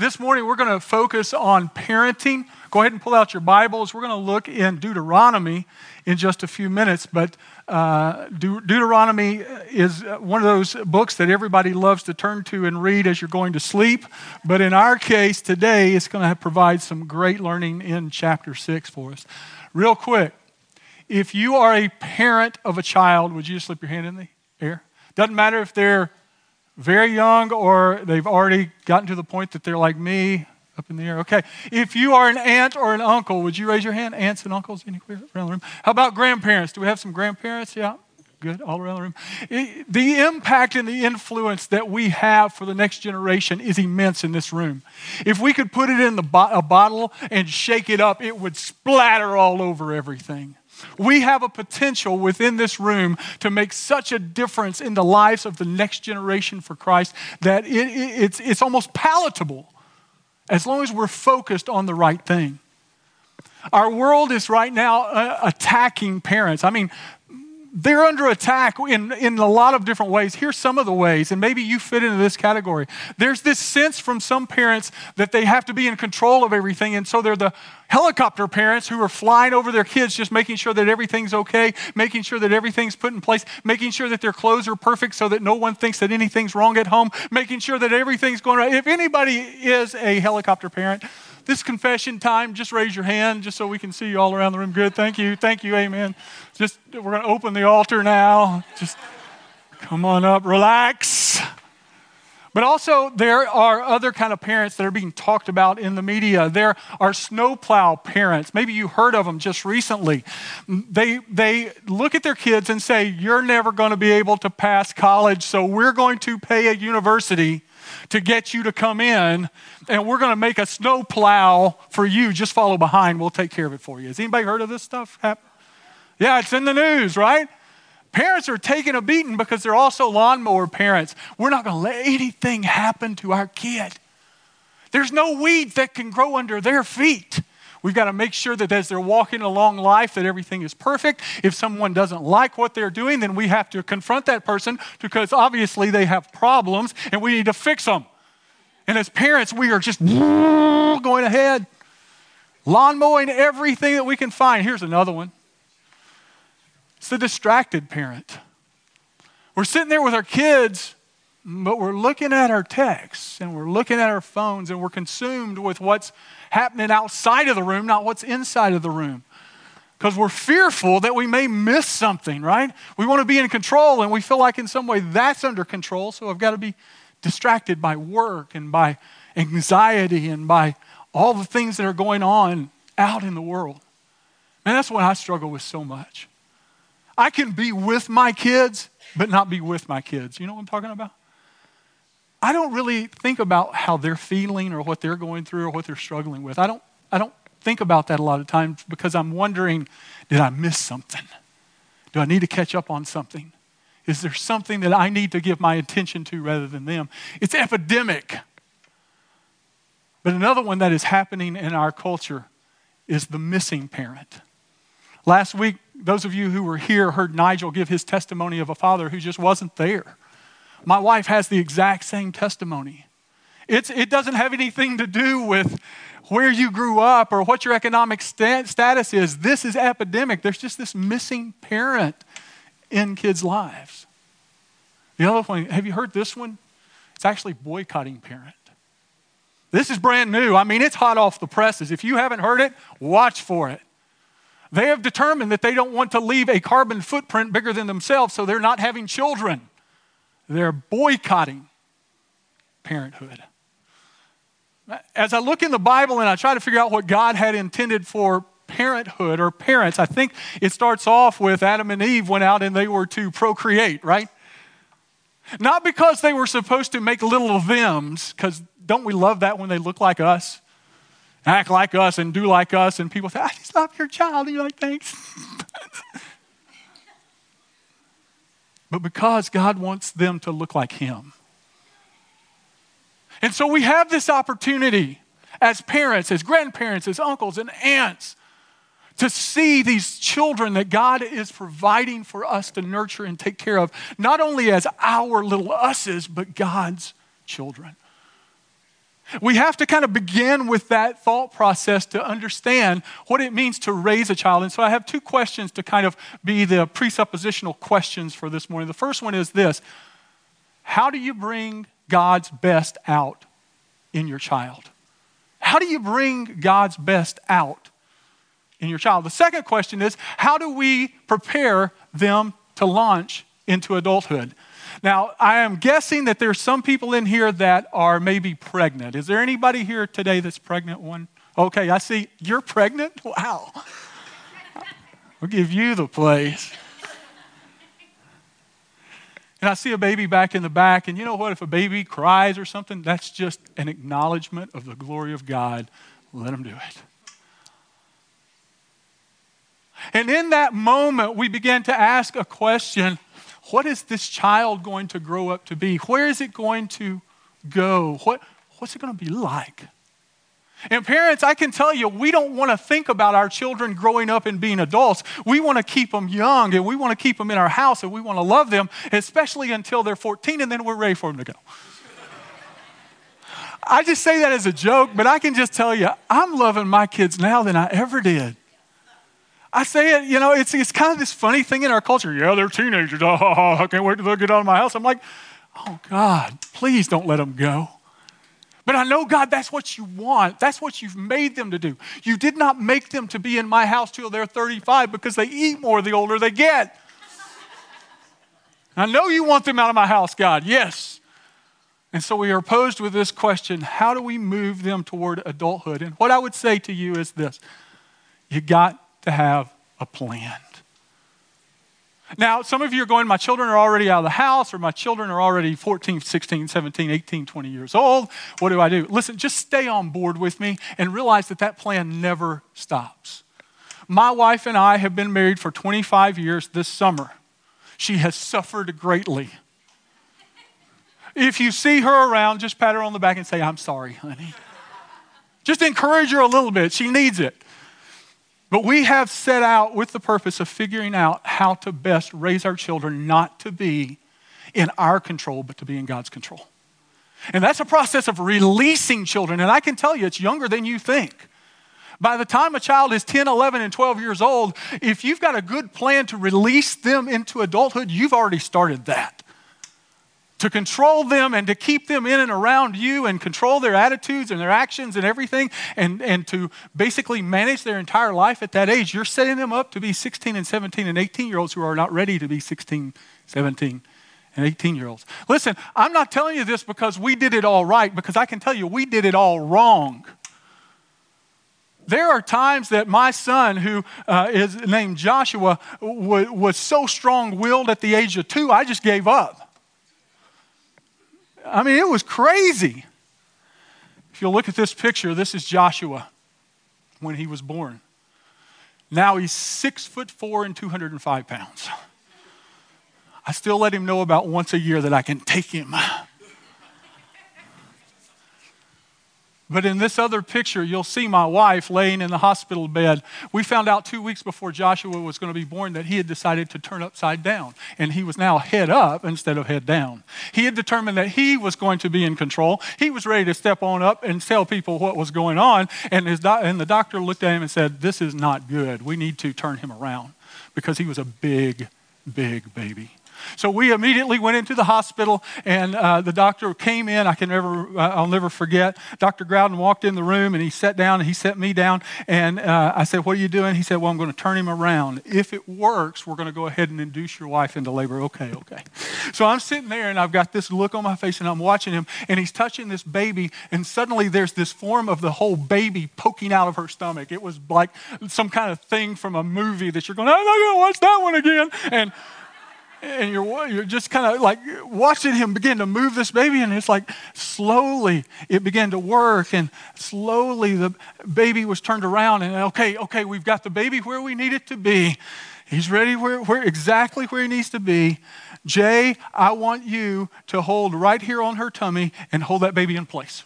This morning, we're going to focus on parenting. Go ahead and pull out your Bibles. We're going to look in Deuteronomy in just a few minutes, but uh, De- Deuteronomy is one of those books that everybody loves to turn to and read as you're going to sleep. But in our case today, it's going to provide some great learning in chapter 6 for us. Real quick, if you are a parent of a child, would you just slip your hand in the air? Doesn't matter if they're very young or they've already gotten to the point that they're like me up in the air. Okay. If you are an aunt or an uncle, would you raise your hand? Aunts and uncles anywhere around the room? How about grandparents? Do we have some grandparents? Yeah. Good, all around the room. It, the impact and the influence that we have for the next generation is immense in this room. If we could put it in the bo- a bottle and shake it up, it would splatter all over everything. We have a potential within this room to make such a difference in the lives of the next generation for Christ that it, it, it's, it's almost palatable as long as we're focused on the right thing. Our world is right now uh, attacking parents. I mean, they're under attack in, in a lot of different ways. Here's some of the ways, and maybe you fit into this category. There's this sense from some parents that they have to be in control of everything, and so they're the helicopter parents who are flying over their kids, just making sure that everything's okay, making sure that everything's put in place, making sure that their clothes are perfect so that no one thinks that anything's wrong at home, making sure that everything's going right. If anybody is a helicopter parent, this confession time, just raise your hand just so we can see you all around the room. Good. Thank you. Thank you. Amen. Just, we're going to open the altar now. Just come on up, relax. But also, there are other kind of parents that are being talked about in the media. There are snowplow parents. Maybe you heard of them just recently. They, they look at their kids and say, You're never going to be able to pass college, so we're going to pay a university to get you to come in, and we're going to make a snow plow for you. Just follow behind. We'll take care of it for you. Has anybody heard of this stuff? Yeah, it's in the news, right? Parents are taking a beating because they're also lawnmower parents. We're not going to let anything happen to our kid. There's no weeds that can grow under their feet. We've got to make sure that as they're walking along life that everything is perfect. If someone doesn't like what they're doing, then we have to confront that person because obviously they have problems and we need to fix them. And as parents, we are just going ahead, lawn mowing everything that we can find. Here's another one. It's the distracted parent. We're sitting there with our kids but we're looking at our texts and we're looking at our phones and we're consumed with what's happening outside of the room, not what's inside of the room. Because we're fearful that we may miss something, right? We want to be in control and we feel like in some way that's under control, so I've got to be distracted by work and by anxiety and by all the things that are going on out in the world. Man, that's what I struggle with so much. I can be with my kids, but not be with my kids. You know what I'm talking about? I don't really think about how they're feeling or what they're going through or what they're struggling with. I don't, I don't think about that a lot of times because I'm wondering did I miss something? Do I need to catch up on something? Is there something that I need to give my attention to rather than them? It's epidemic. But another one that is happening in our culture is the missing parent. Last week, those of you who were here heard Nigel give his testimony of a father who just wasn't there. My wife has the exact same testimony. It's, it doesn't have anything to do with where you grew up or what your economic st- status is. This is epidemic. There's just this missing parent in kids' lives. The other one, have you heard this one? It's actually boycotting parent. This is brand new. I mean, it's hot off the presses. If you haven't heard it, watch for it. They have determined that they don't want to leave a carbon footprint bigger than themselves, so they're not having children. They're boycotting parenthood. As I look in the Bible and I try to figure out what God had intended for parenthood or parents, I think it starts off with Adam and Eve went out and they were to procreate, right? Not because they were supposed to make little thems, because don't we love that when they look like us? Act like us and do like us, and people say, I just love your child. And you're like, thanks. but because God wants them to look like Him. And so we have this opportunity as parents, as grandparents, as uncles and aunts to see these children that God is providing for us to nurture and take care of, not only as our little us's, but God's children. We have to kind of begin with that thought process to understand what it means to raise a child. And so I have two questions to kind of be the presuppositional questions for this morning. The first one is this How do you bring God's best out in your child? How do you bring God's best out in your child? The second question is How do we prepare them to launch into adulthood? Now, I am guessing that there's some people in here that are maybe pregnant. Is there anybody here today that's pregnant? One? Okay, I see. You're pregnant? Wow. I'll give you the place. And I see a baby back in the back, and you know what? If a baby cries or something, that's just an acknowledgement of the glory of God. Let them do it. And in that moment, we begin to ask a question what is this child going to grow up to be? Where is it going to go? What, what's it going to be like? And parents, I can tell you, we don't want to think about our children growing up and being adults. We want to keep them young and we want to keep them in our house and we want to love them, especially until they're 14 and then we're ready for them to go. I just say that as a joke, but I can just tell you, I'm loving my kids now than I ever did. I say it, you know, it's, it's kind of this funny thing in our culture. Yeah, they're teenagers. Oh, I can't wait till they get out of my house. I'm like, oh, God, please don't let them go. But I know, God, that's what you want. That's what you've made them to do. You did not make them to be in my house till they're 35 because they eat more the older they get. I know you want them out of my house, God. Yes. And so we are posed with this question how do we move them toward adulthood? And what I would say to you is this you got to have a plan. Now, some of you are going, my children are already out of the house, or my children are already 14, 16, 17, 18, 20 years old. What do I do? Listen, just stay on board with me and realize that that plan never stops. My wife and I have been married for 25 years this summer. She has suffered greatly. If you see her around, just pat her on the back and say, I'm sorry, honey. Just encourage her a little bit. She needs it. But we have set out with the purpose of figuring out how to best raise our children not to be in our control, but to be in God's control. And that's a process of releasing children. And I can tell you, it's younger than you think. By the time a child is 10, 11, and 12 years old, if you've got a good plan to release them into adulthood, you've already started that to control them and to keep them in and around you and control their attitudes and their actions and everything and, and to basically manage their entire life at that age, you're setting them up to be 16 and 17 and 18 year olds who are not ready to be 16, 17, and 18 year olds. Listen, I'm not telling you this because we did it all right, because I can tell you we did it all wrong. There are times that my son, who uh, is named Joshua, w- was so strong willed at the age of two, I just gave up. I mean, it was crazy. If you look at this picture, this is Joshua when he was born. Now he's six foot four and 205 pounds. I still let him know about once a year that I can take him. But in this other picture, you'll see my wife laying in the hospital bed. We found out two weeks before Joshua was going to be born that he had decided to turn upside down, and he was now head up instead of head down. He had determined that he was going to be in control. He was ready to step on up and tell people what was going on, and, his do- and the doctor looked at him and said, This is not good. We need to turn him around because he was a big, big baby. So we immediately went into the hospital, and uh, the doctor came in. I can never, uh, I'll never forget. Dr. Grouden walked in the room, and he sat down, and he set me down. And uh, I said, "What are you doing?" He said, "Well, I'm going to turn him around. If it works, we're going to go ahead and induce your wife into labor." Okay, okay. So I'm sitting there, and I've got this look on my face, and I'm watching him, and he's touching this baby, and suddenly there's this form of the whole baby poking out of her stomach. It was like some kind of thing from a movie that you're going, "I'm not going to watch that one again," and and you're, you're just kind of like watching him begin to move this baby, and it's like slowly it began to work, and slowly the baby was turned around, and okay, okay, we've got the baby where we need it to be. He's ready where, where exactly where he needs to be. Jay, I want you to hold right here on her tummy and hold that baby in place.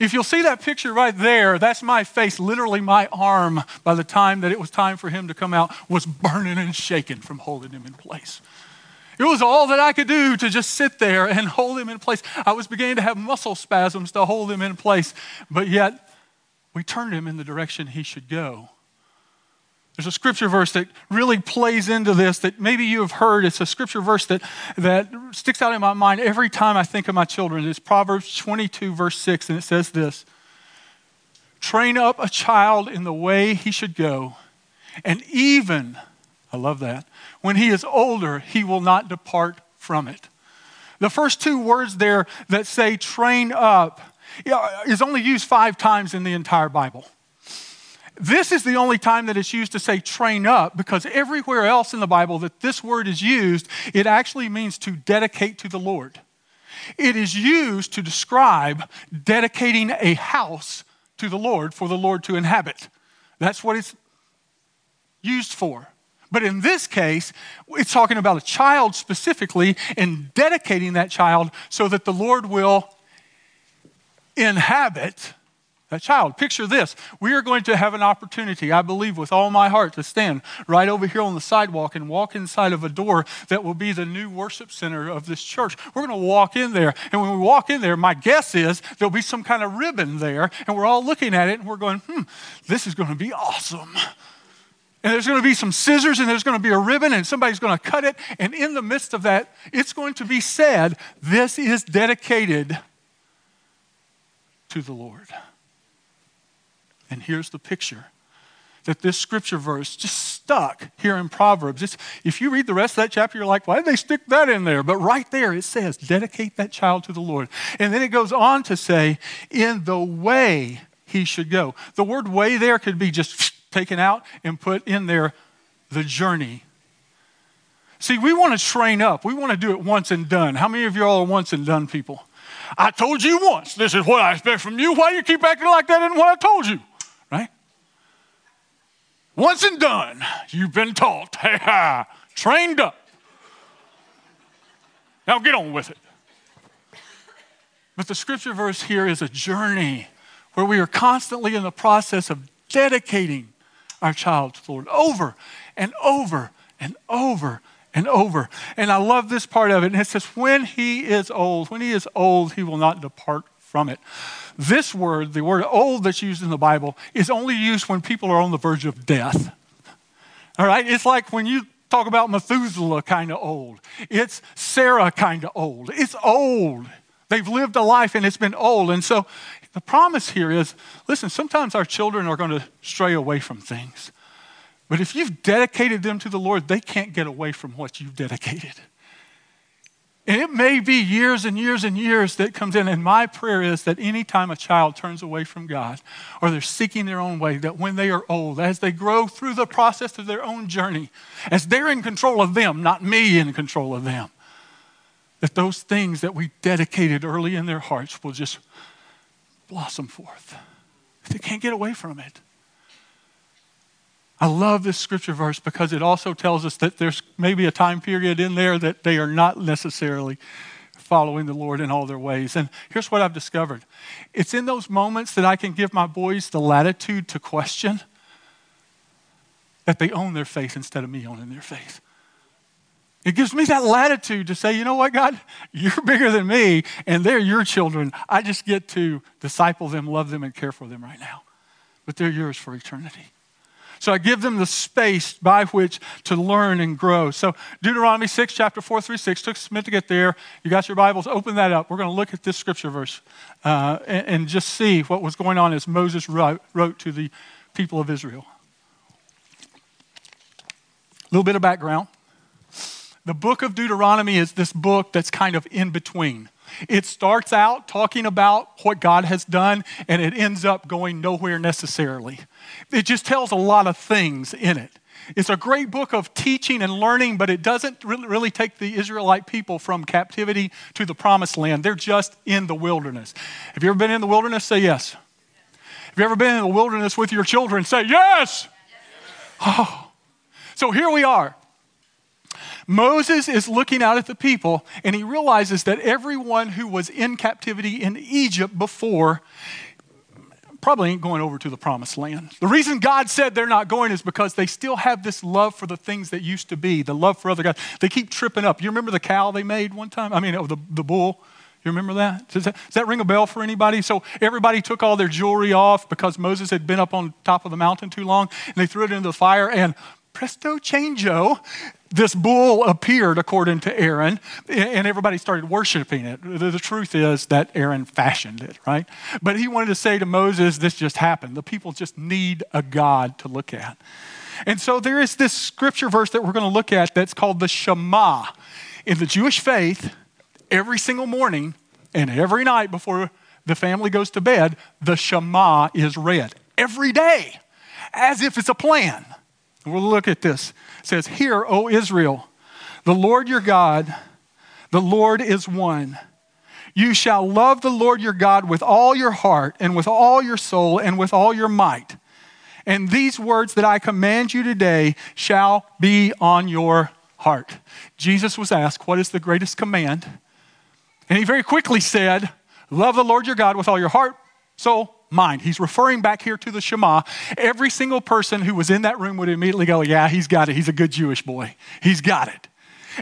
If you'll see that picture right there, that's my face. Literally, my arm, by the time that it was time for him to come out, was burning and shaking from holding him in place. It was all that I could do to just sit there and hold him in place. I was beginning to have muscle spasms to hold him in place, but yet we turned him in the direction he should go. There's a scripture verse that really plays into this that maybe you have heard. It's a scripture verse that, that sticks out in my mind every time I think of my children. It's Proverbs 22, verse 6, and it says this Train up a child in the way he should go, and even, I love that, when he is older, he will not depart from it. The first two words there that say train up is only used five times in the entire Bible. This is the only time that it's used to say train up because everywhere else in the Bible that this word is used, it actually means to dedicate to the Lord. It is used to describe dedicating a house to the Lord for the Lord to inhabit. That's what it's used for. But in this case, it's talking about a child specifically and dedicating that child so that the Lord will inhabit that child. Picture this. We are going to have an opportunity, I believe with all my heart, to stand right over here on the sidewalk and walk inside of a door that will be the new worship center of this church. We're going to walk in there. And when we walk in there, my guess is there'll be some kind of ribbon there. And we're all looking at it and we're going, hmm, this is going to be awesome. And there's going to be some scissors and there's going to be a ribbon and somebody's going to cut it. And in the midst of that, it's going to be said, this is dedicated to the Lord. And here's the picture that this scripture verse just stuck here in Proverbs. It's, if you read the rest of that chapter, you're like, why did they stick that in there? But right there it says, dedicate that child to the Lord. And then it goes on to say, in the way he should go. The word way there could be just taken out and put in there the journey. See, we want to train up. We want to do it once and done. How many of you all are once and done people? I told you once, this is what I expect from you. Why do you keep acting like that in what I told you? Right? Once and done, you've been taught, hey, ha, trained up. Now get on with it. But the scripture verse here is a journey where we are constantly in the process of dedicating our child to the Lord over and over and over and over. And I love this part of it. And it says, when he is old, when he is old, he will not depart from it. This word, the word old that's used in the Bible, is only used when people are on the verge of death. All right? It's like when you talk about Methuselah kind of old, it's Sarah kind of old. It's old. They've lived a life and it's been old. And so the promise here is listen, sometimes our children are going to stray away from things. But if you've dedicated them to the Lord, they can't get away from what you've dedicated. And it may be years and years and years that comes in. And my prayer is that anytime a child turns away from God or they're seeking their own way, that when they are old, as they grow through the process of their own journey, as they're in control of them, not me in control of them, that those things that we dedicated early in their hearts will just blossom forth. They can't get away from it. I love this scripture verse because it also tells us that there's maybe a time period in there that they are not necessarily following the Lord in all their ways. And here's what I've discovered it's in those moments that I can give my boys the latitude to question that they own their faith instead of me owning their faith. It gives me that latitude to say, you know what, God, you're bigger than me, and they're your children. I just get to disciple them, love them, and care for them right now. But they're yours for eternity. So I give them the space by which to learn and grow. So Deuteronomy 6, chapter 4 through 6, took minute to get there. You got your Bibles, open that up. We're going to look at this scripture verse uh, and, and, just see what was going on as Moses wrote, wrote to the people of Israel. A little bit of background. The book of Deuteronomy is this book that's kind of in between. It starts out talking about what God has done, and it ends up going nowhere necessarily. It just tells a lot of things in it. It's a great book of teaching and learning, but it doesn't really take the Israelite people from captivity to the promised land. They're just in the wilderness. Have you ever been in the wilderness? Say yes. Have you ever been in the wilderness with your children? Say yes. Oh. So here we are. Moses is looking out at the people and he realizes that everyone who was in captivity in Egypt before probably ain't going over to the promised land. The reason God said they're not going is because they still have this love for the things that used to be, the love for other gods. They keep tripping up. You remember the cow they made one time? I mean, oh, the, the bull. You remember that? Does, that? does that ring a bell for anybody? So everybody took all their jewelry off because Moses had been up on top of the mountain too long, and they threw it into the fire, and presto changeo, this bull appeared according to Aaron, and everybody started worshiping it. The, truth is that Aaron fashioned it, right? But he wanted to say to Moses, This just happened. The people just need a God to look at. And so there is this scripture verse that we're going to look at that's called the Shema. In the Jewish faith, every single morning and every night before the family goes to bed, the Shema is read every day as if it's a plan. We'll look at this. Says, Hear, O Israel, the Lord your God, the Lord is one. You shall love the Lord your God with all your heart and with all your soul and with all your might. And these words that I command you today shall be on your heart. Jesus was asked, What is the greatest command? And he very quickly said, Love the Lord your God with all your heart, soul, mind. He's referring back here to the Shema. Every single person who was in that room would immediately go, Yeah, he's got it. He's a good Jewish boy. He's got it.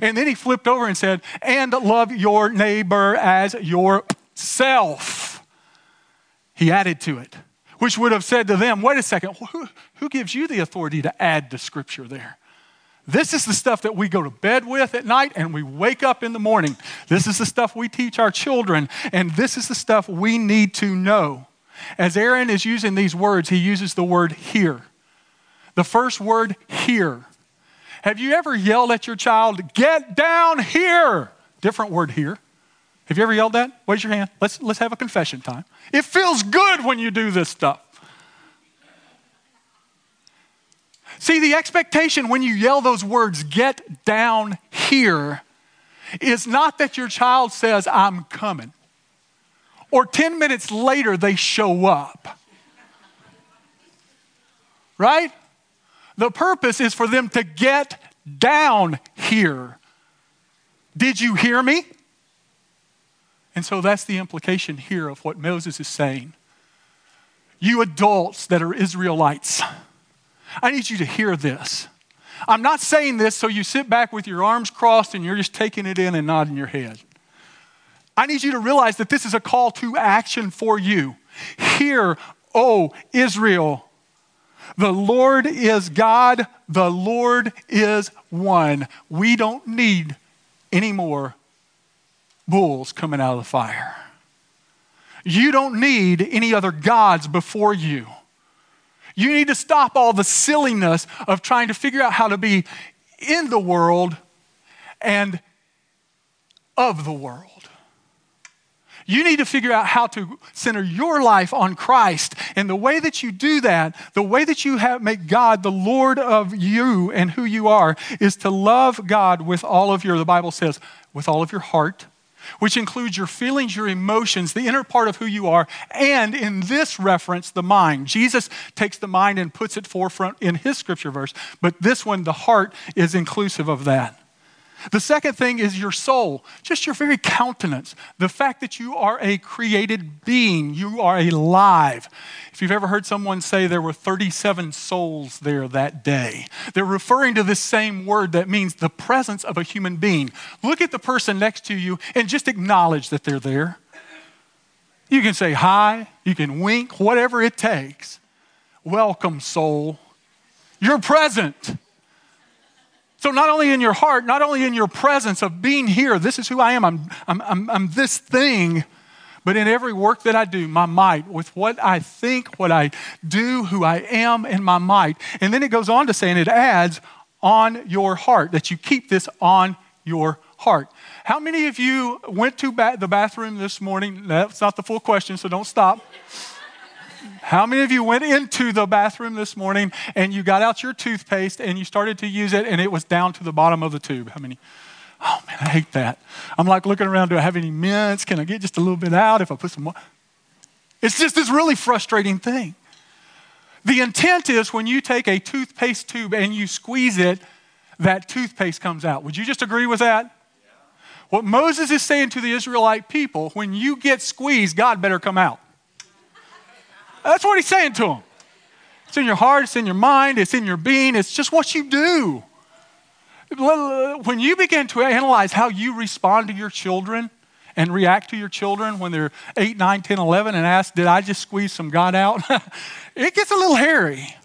And then he flipped over and said, And love your neighbor as yourself. He added to it, which would have said to them, Wait a second, who, who gives you the authority to add to scripture there? This is the stuff that we go to bed with at night and we wake up in the morning. This is the stuff we teach our children, and this is the stuff we need to know. As Aaron is using these words, he uses the word here. The first word here. Have you ever yelled at your child, get down here? Different word here. Have you ever yelled that? Raise your hand. Let's, let's have a confession time. It feels good when you do this stuff. See, the expectation when you yell those words, get down here, is not that your child says, I'm coming or 10 minutes later they show up. Right? The purpose is for them to get down here. Did you hear me? And so that's the implication here of what Moses is saying. You adults that are Israelites, I need you to hear this. I'm not saying this so you sit back with your arms crossed and you're just taking it in and nodding your head. I need you to realize that this is a call to action for you. Hear, O Israel, the Lord is God, the Lord is one. We don't need any more bulls coming out of the fire. You don't need any other gods before you. You need to stop all the silliness of trying to figure out how to be in the world and of the world. You need to figure out how to center your life on Christ. And the way that you do that, the way that you have, make God the Lord of you and who you are, is to love God with all of your, the Bible says, with all of your heart, which includes your feelings, your emotions, the inner part of who you are, and in this reference, the mind. Jesus takes the mind and puts it forefront in his scripture verse, but this one, the heart, is inclusive of that. The second thing is your soul, just your very countenance. The fact that you are a created being, you are alive. If you've ever heard someone say there were 37 souls there that day, they're referring to this same word that means the presence of a human being. Look at the person next to you and just acknowledge that they're there. You can say hi, you can wink, whatever it takes. Welcome, soul. You're present. So, not only in your heart, not only in your presence of being here, this is who I am, I'm, I'm, I'm, I'm, this thing, but in every work that I do, my might, with what I think, what I do, who I am, and my might. And then it goes on to say, and it adds, on your heart, that you keep this on your heart. How many of you went to ba- the bathroom this morning? That's not the full question, so don't stop. How many of you went into the bathroom this morning and you got out your toothpaste and you started to use it and it was down to the bottom of the tube? How many? Oh man, I hate that. I'm like looking around, do I have any mints? Can I get just a little bit out if I put some more? It's just this really frustrating thing. The intent is when you take a toothpaste tube and you squeeze it, that toothpaste comes out. Would you just agree with that? What Moses is saying to the Israelite people, when you get squeezed, God better come out. That's what he's saying to them. It's in your heart, it's in your mind, it's in your being, it's just what you do. When you begin to analyze how you respond to your children and react to your children when they're 8, 9, 10, 11 and ask, Did I just squeeze some God out? it gets a little hairy.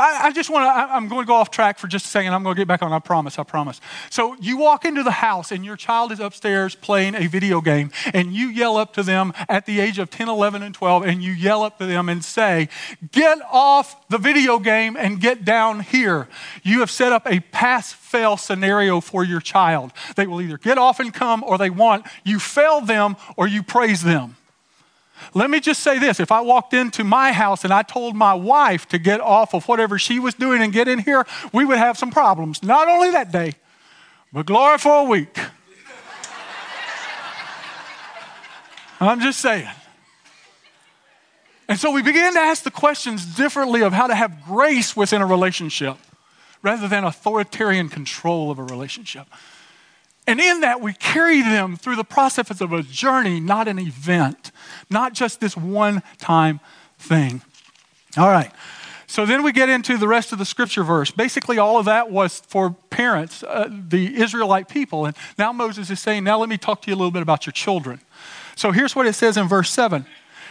I, I just want to, I'm going to go off track for just a second. I'm going to get back on. I promise, I promise. So you walk into the house and your child is upstairs playing a video game and you yell up to them at the age of 10, 11, and 12 and you yell up to them and say, Get off the video game and get down here. You have set up a pass fail scenario for your child. They will either get off and come or they want. You fail them or you praise them. Let me just say this if I walked into my house and I told my wife to get off of whatever she was doing and get in here, we would have some problems. Not only that day, but glory for a week. I'm just saying. And so we began to ask the questions differently of how to have grace within a relationship rather than authoritarian control of a relationship. And in that, we carry them through the process of a journey, not an event, not just this one time thing. All right. So then we get into the rest of the scripture verse. Basically, all of that was for parents, uh, the Israelite people. And now Moses is saying, Now let me talk to you a little bit about your children. So here's what it says in verse 7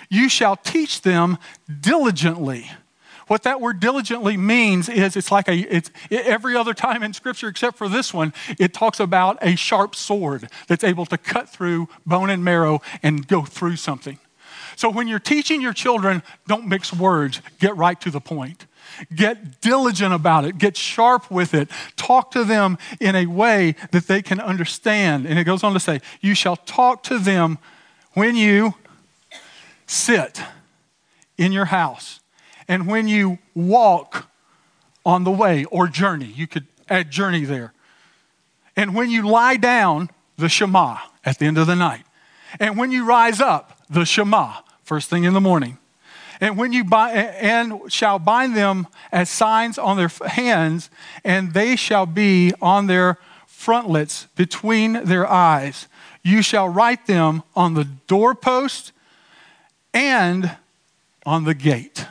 You shall teach them diligently what that word diligently means is it's like a, it's every other time in Scripture except for this one, it talks about a sharp sword that's able to cut through bone and marrow and go through something. So when you're teaching your children, don't mix words, get right to the point. Get diligent about it. Get sharp with it. Talk to them in a way that they can understand. And it goes on to say, You shall talk to them when you sit in your house and when you walk on the way or journey, you could add journey there. And when you lie down, the Shema at the end of the night. And when you rise up, the Shema, first thing in the morning. And when you bind, and shall bind them as signs on their hands, and they shall be on their frontlets between their eyes. You shall write them on the doorpost and on the gate.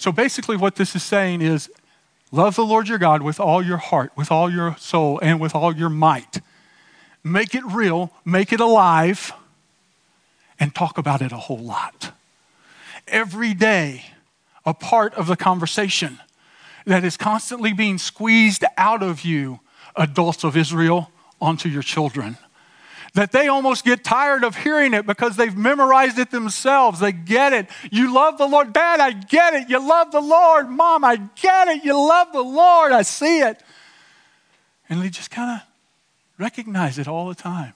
So basically, what this is saying is love the Lord your God with all your heart, with all your soul, and with all your might. Make it real, make it alive, and talk about it a whole lot. Every day, a part of the conversation that is constantly being squeezed out of you, adults of Israel, onto your children that they almost get tired of hearing it because they've memorized it themselves. They get it. You love the Lord. Dad, I get it. You love the Lord. Mom, I get it. You love the Lord. I see it. And they just kind of recognize it all the time.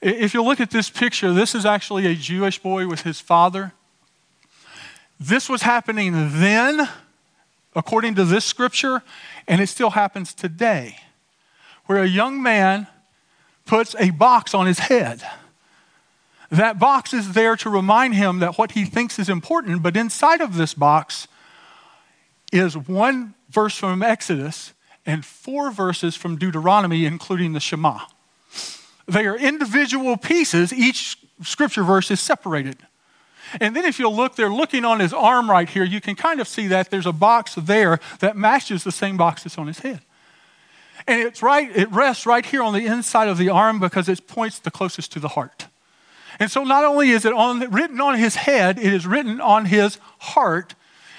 If you look at this picture, this is actually a Jewish boy with his father. This was happening then, according to this scripture, and it still happens today, where a young man puts a box on his head. That box is there to remind him that what he thinks is important, but inside of this box is one verse from Exodus and four verses from Deuteronomy, including the Shema. They are individual pieces, each scripture verse is separated. And then if you'll look, they're looking on his arm right here. You can kind of see that there's a box there that matches the same box that's on his head. And it's right, it rests right here on the inside of the arm because it points the closest to the heart. And so not only is it on, written on his head, it is written on his heart.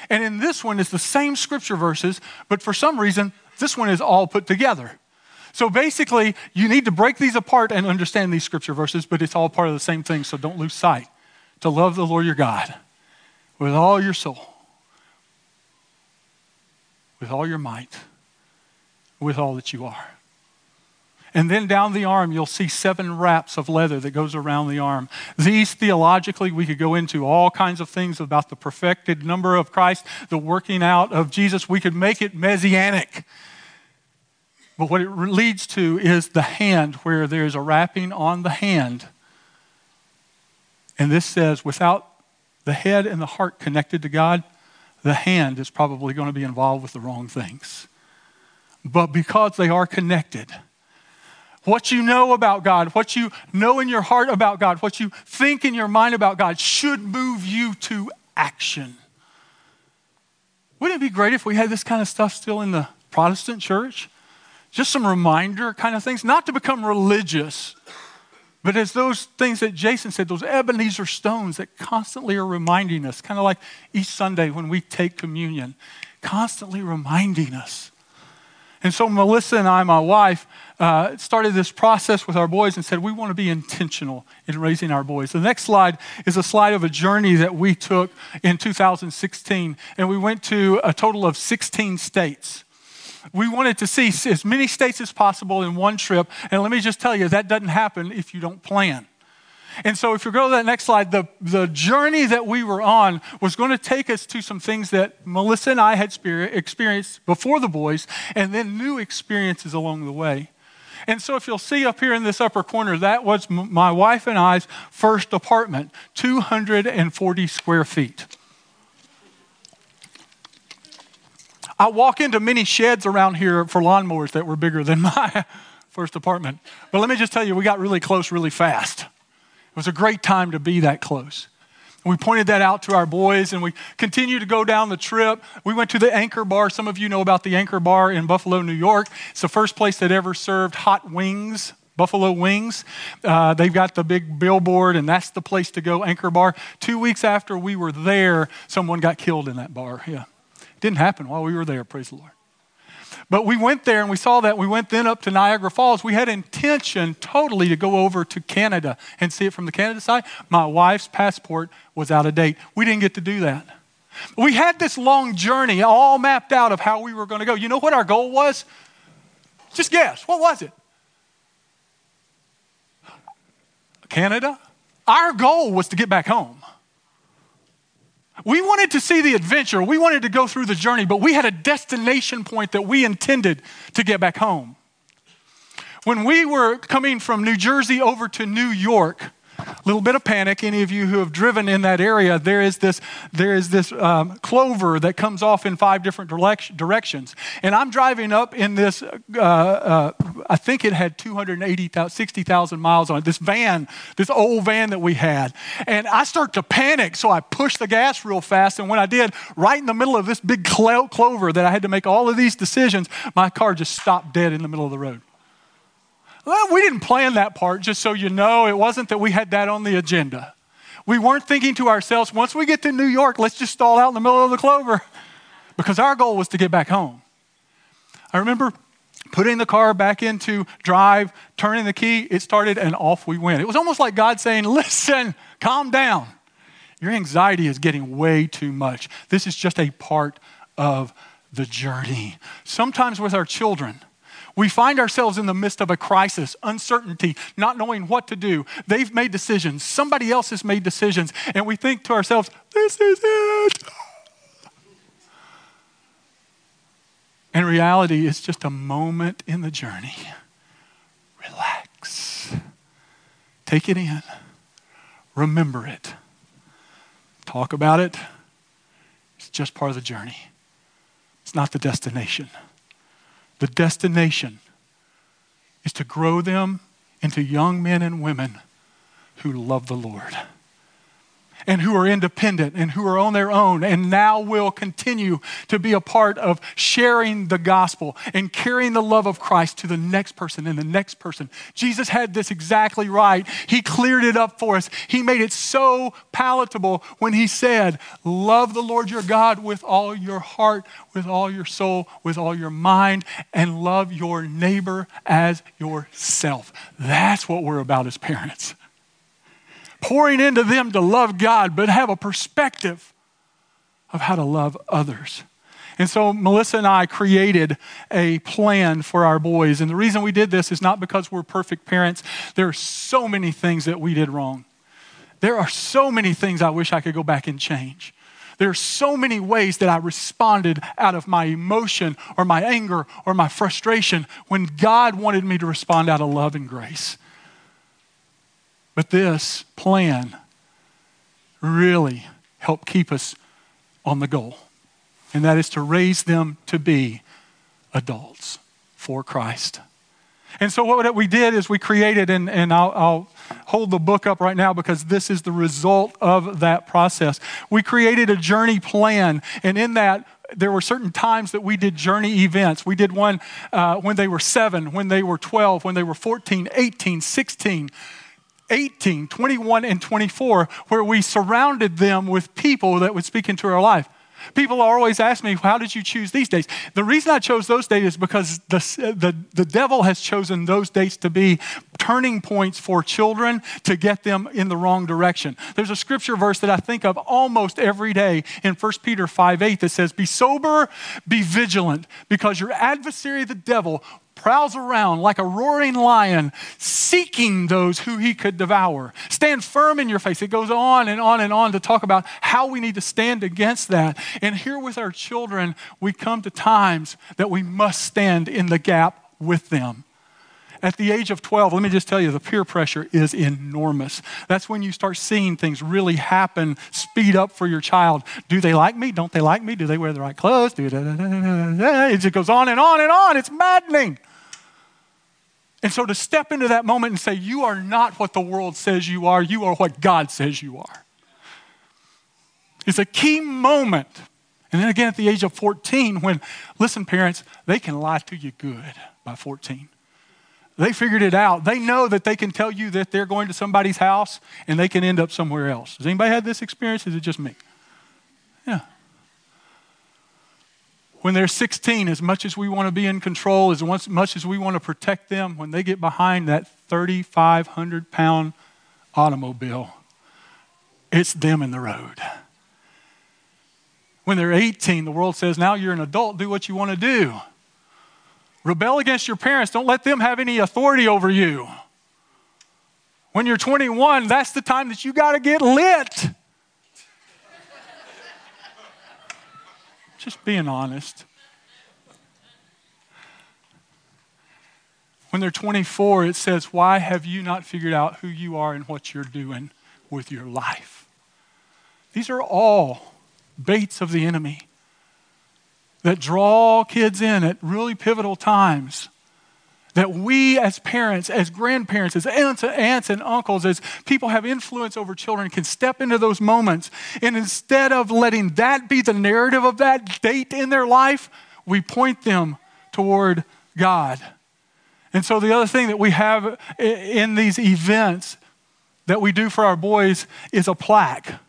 And in this one, it's the same scripture verses, but for some reason, this one is all put together. So basically, you need to break these apart and understand these scripture verses, but it's all part of the same thing, so don't lose sight. To love the Lord your God with all your soul, with all your might with all that you are. And then down the arm, you'll see seven wraps of leather that goes around the arm. These theologically, we could go into all kinds of things about the perfected number of Christ, the working out of Jesus. We could make it messianic. But what it leads to is the hand, where there's a wrapping on the hand. And this says, without the head and the heart connected to God, the hand is probably going to be involved with the wrong things but because they are connected. What you know about God, what you know in your heart about God, what you think in your mind about God should move you to action. Wouldn't it be great if we had this kind of stuff still in the Protestant church? Just some reminder kind of things, not to become religious, but as those things that Jason said, those Ebenezer stones that constantly are reminding us, kind of like each Sunday when we take communion, constantly reminding us. And so Melissa and I, my wife, uh, started this process with our boys and said, we want to be intentional in raising our boys. The next slide is a slide of a journey that we took in 2016, and we went to a total of 16 states we wanted to see as many states as possible in one trip. And let me just tell you, that doesn't happen if you don't plan. And so, if you go to that next slide, the, the journey that we were on was going to take us to some things that Melissa and I had experienced before the boys, and then new experiences along the way. And so, if you'll see up here in this upper corner, that was my wife and I's first apartment, 240 square feet. I walk into many sheds around here for lawnmowers that were bigger than my first apartment. But let me just tell you, we got really close really fast. It was a great time to be that close. We pointed that out to our boys and we continued to go down the trip. We went to the Anchor Bar. Some of you know about the Anchor Bar in Buffalo, New York. It's the first place that ever served hot wings, buffalo wings. Uh, they've got the big billboard, and that's the place to go, Anchor Bar. Two weeks after we were there, someone got killed in that bar. Yeah. Didn't happen while we were there, praise the Lord. But we went there and we saw that. We went then up to Niagara Falls. We had intention totally to go over to Canada and see it from the Canada side. My wife's passport was out of date. We didn't get to do that. We had this long journey all mapped out of how we were going to go. You know what our goal was? Just guess. What was it? Canada? Our goal was to get back home. We wanted to see the adventure. We wanted to go through the journey, but we had a destination point that we intended to get back home. When we were coming from New Jersey over to New York, little bit of panic. Any of you who have driven in that area, there is this, there is this um, clover that comes off in five different directions. And I'm driving up in this, uh, uh, I think it had 280,000, 60,000 miles on it, this van, this old van that we had. And I start to panic, so I push the gas real fast. And when I did, right in the middle of this big clover that I had to make all of these decisions, my car just stopped dead in the middle of the road. Well, we didn't plan that part, just so you know. It wasn't that we had that on the agenda. We weren't thinking to ourselves, once we get to New York, let's just stall out in the middle of the clover. Because our goal was to get back home. I remember putting the car back into drive, turning the key, it started, and off we went. It was almost like God saying, Listen, calm down. Your anxiety is getting way too much. This is just a part of the journey. Sometimes with our children, we find ourselves in the midst of a crisis, uncertainty, not knowing what to do. They've made decisions, somebody else has made decisions, and we think to ourselves, this is it. In reality, it's just a moment in the journey. Relax. Take it in. Remember it. Talk about it. It's just part of the journey, it's not the destination. The destination is to grow them into young men and women who love the Lord and who are independent and who are on their own and now will continue to be a part of sharing the gospel and carrying the love of Christ to the next person and the next person. Jesus had this exactly right. He cleared it up for us. He made it so palatable when he said, Love the Lord your God with all your heart, with all your soul, with all your mind, and love your neighbor as yourself. That's what we're about as parents pouring into them to love God, but have a perspective of how to love others. And so Melissa and I created a plan for our boys. And the reason we did this is not because we're perfect parents. There are so many things that we did wrong. There are so many things I wish I could go back and change. There are so many ways that I responded out of my emotion or my anger or my frustration when God wanted me to respond out of love and grace. But this plan really helped keep us on the goal, and that is to raise them to be adults for Christ. And so what we did is we created, and, and I'll, I'll hold the book up right now because this is the result of that process. We created a journey plan, and in that, there were certain times that we did journey events. We did one uh, when they were seven, when they were 12, when they were 14, 18, 16. 18, 21, and 24, where we surrounded them with people that would speak into our life. People always ask me, How did you choose these days? The reason I chose those days is because the, the, the devil has chosen those dates to be turning points for children to get them in the wrong direction. There's a scripture verse that I think of almost every day in 1 Peter 5 8 that says, Be sober, be vigilant, because your adversary, the devil, prowls around like a roaring lion, seeking those who he could devour. Stand firm in your face. It goes on and on and on to talk about how we need to stand against that. And here with our children, we come to times that we must stand in the gap with them. At the age of 12, let me just tell you, the peer pressure is enormous. That's when you start seeing things really happen, speed up for your child. Do they like me? Don't they like me? Do they wear the right clothes? It just goes on and on and on. It's maddening. And so to step into that moment and say, You are not what the world says you are, you are what God says you are. It's a key moment. And then again at the age of 14, when, listen, parents, they can lie to you good by 14. They figured it out. They know that they can tell you that they're going to somebody's house and they can end up somewhere else. Has anybody had this experience? Is it just me? Yeah when they're 16, as much as we want to be in control, as much as we want to protect them, when they get behind that 3,500 pound automobile, it's them in the road. When they're 18, the world says, now you're an adult, do what you want to do. Rebel against your parents, don't let them have any authority over you. When you're 21, that's the time that you got to get lit. Just being honest. When they're 24, it says, Why have you not figured out who you are and what you're doing with your life? These are all baits of the enemy that draw kids in at really pivotal times that we as parents, as grandparents, as aunts, aunts and uncles, as people have influence over children, can step into those moments. And instead of letting that be the narrative of that date in their life, we point them toward God. And so the other thing that we have in these events that we do for our boys is a plaque.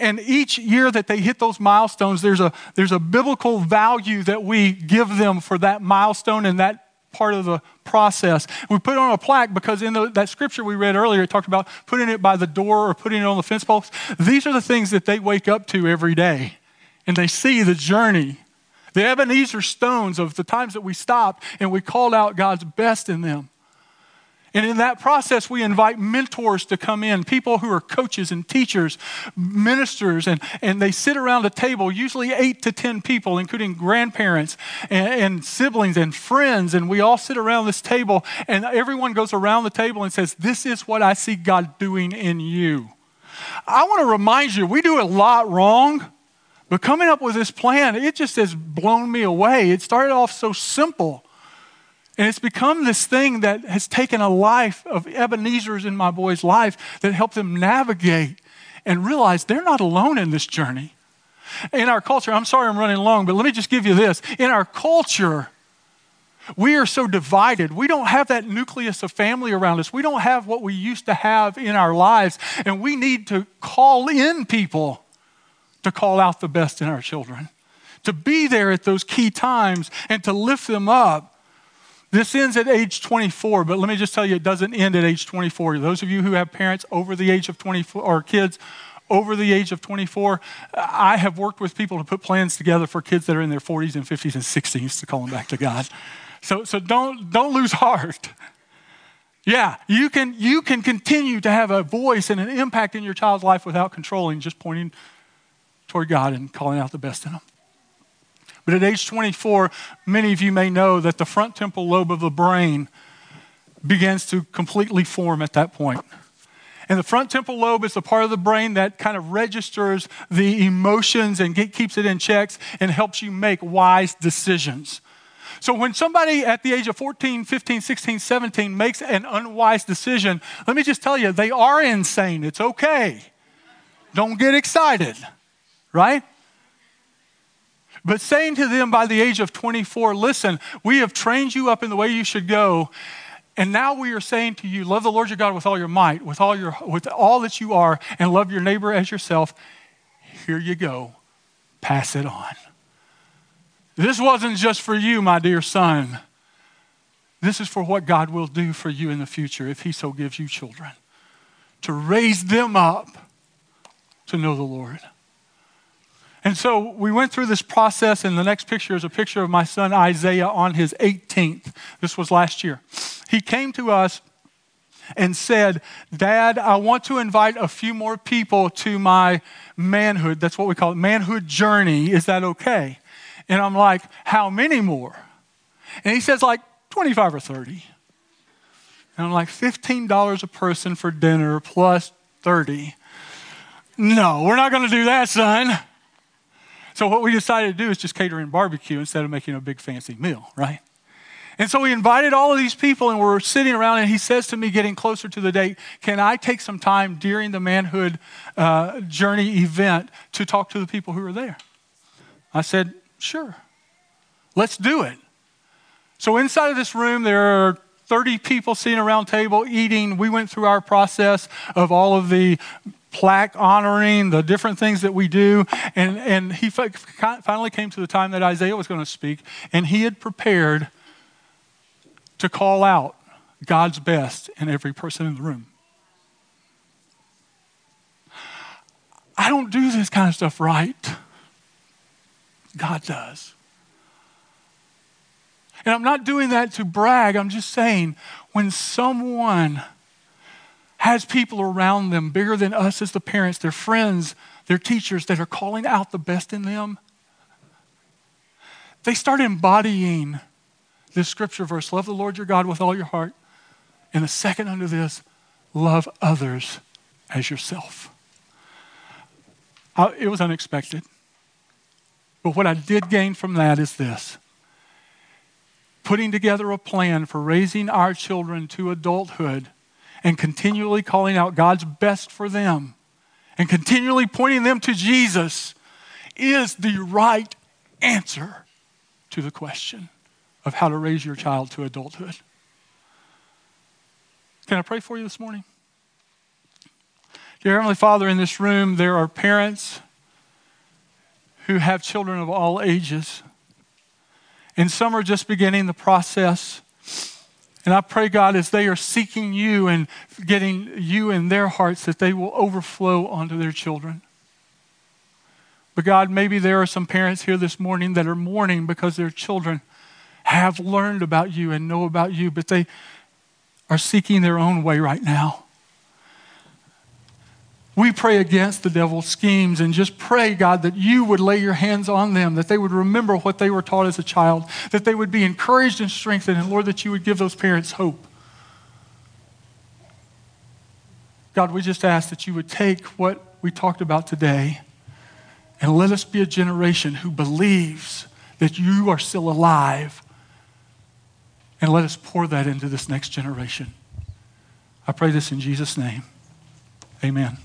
And each year that they hit those milestones, there's a, there's a biblical value that we give them for that milestone and that part of the process. We put it on a plaque because in the, that scripture we read earlier, it talked about putting it by the door or putting it on the fence post. These are the things that they wake up to every day. And they see the journey, the Ebenezer stones of the times that we stopped and we called out God's best in them. And in that process, we invite mentors to come in, people who are coaches and teachers, ministers, and, and they sit around a table, usually eight to 10 people, including grandparents and, and siblings and friends. And we all sit around this table, and everyone goes around the table and says, This is what I see God doing in you. I want to remind you, we do a lot wrong, but coming up with this plan, it just has blown me away. It started off so simple. And it's become this thing that has taken a life of Ebenezer's in my boy's life that helped them navigate and realize they're not alone in this journey. In our culture, I'm sorry I'm running long, but let me just give you this. In our culture, we are so divided. We don't have that nucleus of family around us. We don't have what we used to have in our lives. And we need to call in people to call out the best in our children, to be there at those key times and to lift them up this ends at age 24, but let me just tell you, it doesn't end at age 24. Those of you who have parents over the age of 24, or kids over the age of 24, I have worked with people to put plans together for kids that are in their 40s and 50s and 60s to call them back to God. So, so don't, don't lose heart. Yeah, you can, you can continue to have a voice and an impact in your child's life without controlling, just pointing toward God and calling out the best in them. But at age 24, many of you may know that the front temporal lobe of the brain begins to completely form at that point. And the front temporal lobe is the part of the brain that kind of registers the emotions and get, keeps it in checks and helps you make wise decisions. So when somebody at the age of 14, 15, 16, 17 makes an unwise decision, let me just tell you, they are insane. It's okay. Don't get excited, right? But saying to them by the age of 24, listen, we have trained you up in the way you should go. And now we are saying to you, love the Lord your God with all your might, with all, your, with all that you are, and love your neighbor as yourself. Here you go. Pass it on. This wasn't just for you, my dear son. This is for what God will do for you in the future if He so gives you children. To raise them up to know the Lord. And so we went through this process, and the next picture is a picture of my son Isaiah on his 18th. This was last year. He came to us and said, Dad, I want to invite a few more people to my manhood. That's what we call it, manhood journey. Is that okay? And I'm like, How many more? And he says, like 25 or 30. And I'm like, $15 a person for dinner plus 30. No, we're not going to do that, son. So what we decided to do is just cater in barbecue instead of making a big fancy meal, right? And so we invited all of these people, and we're sitting around, and he says to me, getting closer to the date, Can I take some time during the manhood uh, journey event to talk to the people who are there? I said, Sure. Let's do it. So inside of this room, there are 30 people sitting around table eating. We went through our process of all of the plaque honoring, the different things that we do. And, and he finally came to the time that Isaiah was going to speak, and he had prepared to call out God's best in every person in the room. I don't do this kind of stuff right. God does. And I'm not doing that to brag. I'm just saying when someone has people around them bigger than us as the parents, their friends, their teachers that are calling out the best in them. They start embodying this scripture verse love the Lord your God with all your heart. And the second under this, love others as yourself. I, it was unexpected. But what I did gain from that is this putting together a plan for raising our children to adulthood and continually calling out God's best for them and continually pointing them to Jesus is the right answer to the question of how to raise your child to adulthood. Can I pray for you this morning? Dear Heavenly Father, in this room, there are parents who have children of all ages. And some are just beginning the process. And I pray, God, as they are seeking you and getting you in their hearts, that they will overflow onto their children. But God, maybe there are some parents here this morning that are mourning because their children have learned about you and know about you, but they are seeking their own way right now. We pray against the devil's schemes and just pray, God, that you would lay your hands on them, that they would remember what they were taught as a child, that they would be encouraged and strengthened, and Lord, that you would give those parents hope. God, we just ask that you would take what we talked about today and let us be a generation who believes that you are still alive. And let us pour that into this next generation. I pray this in Jesus' name. Amen.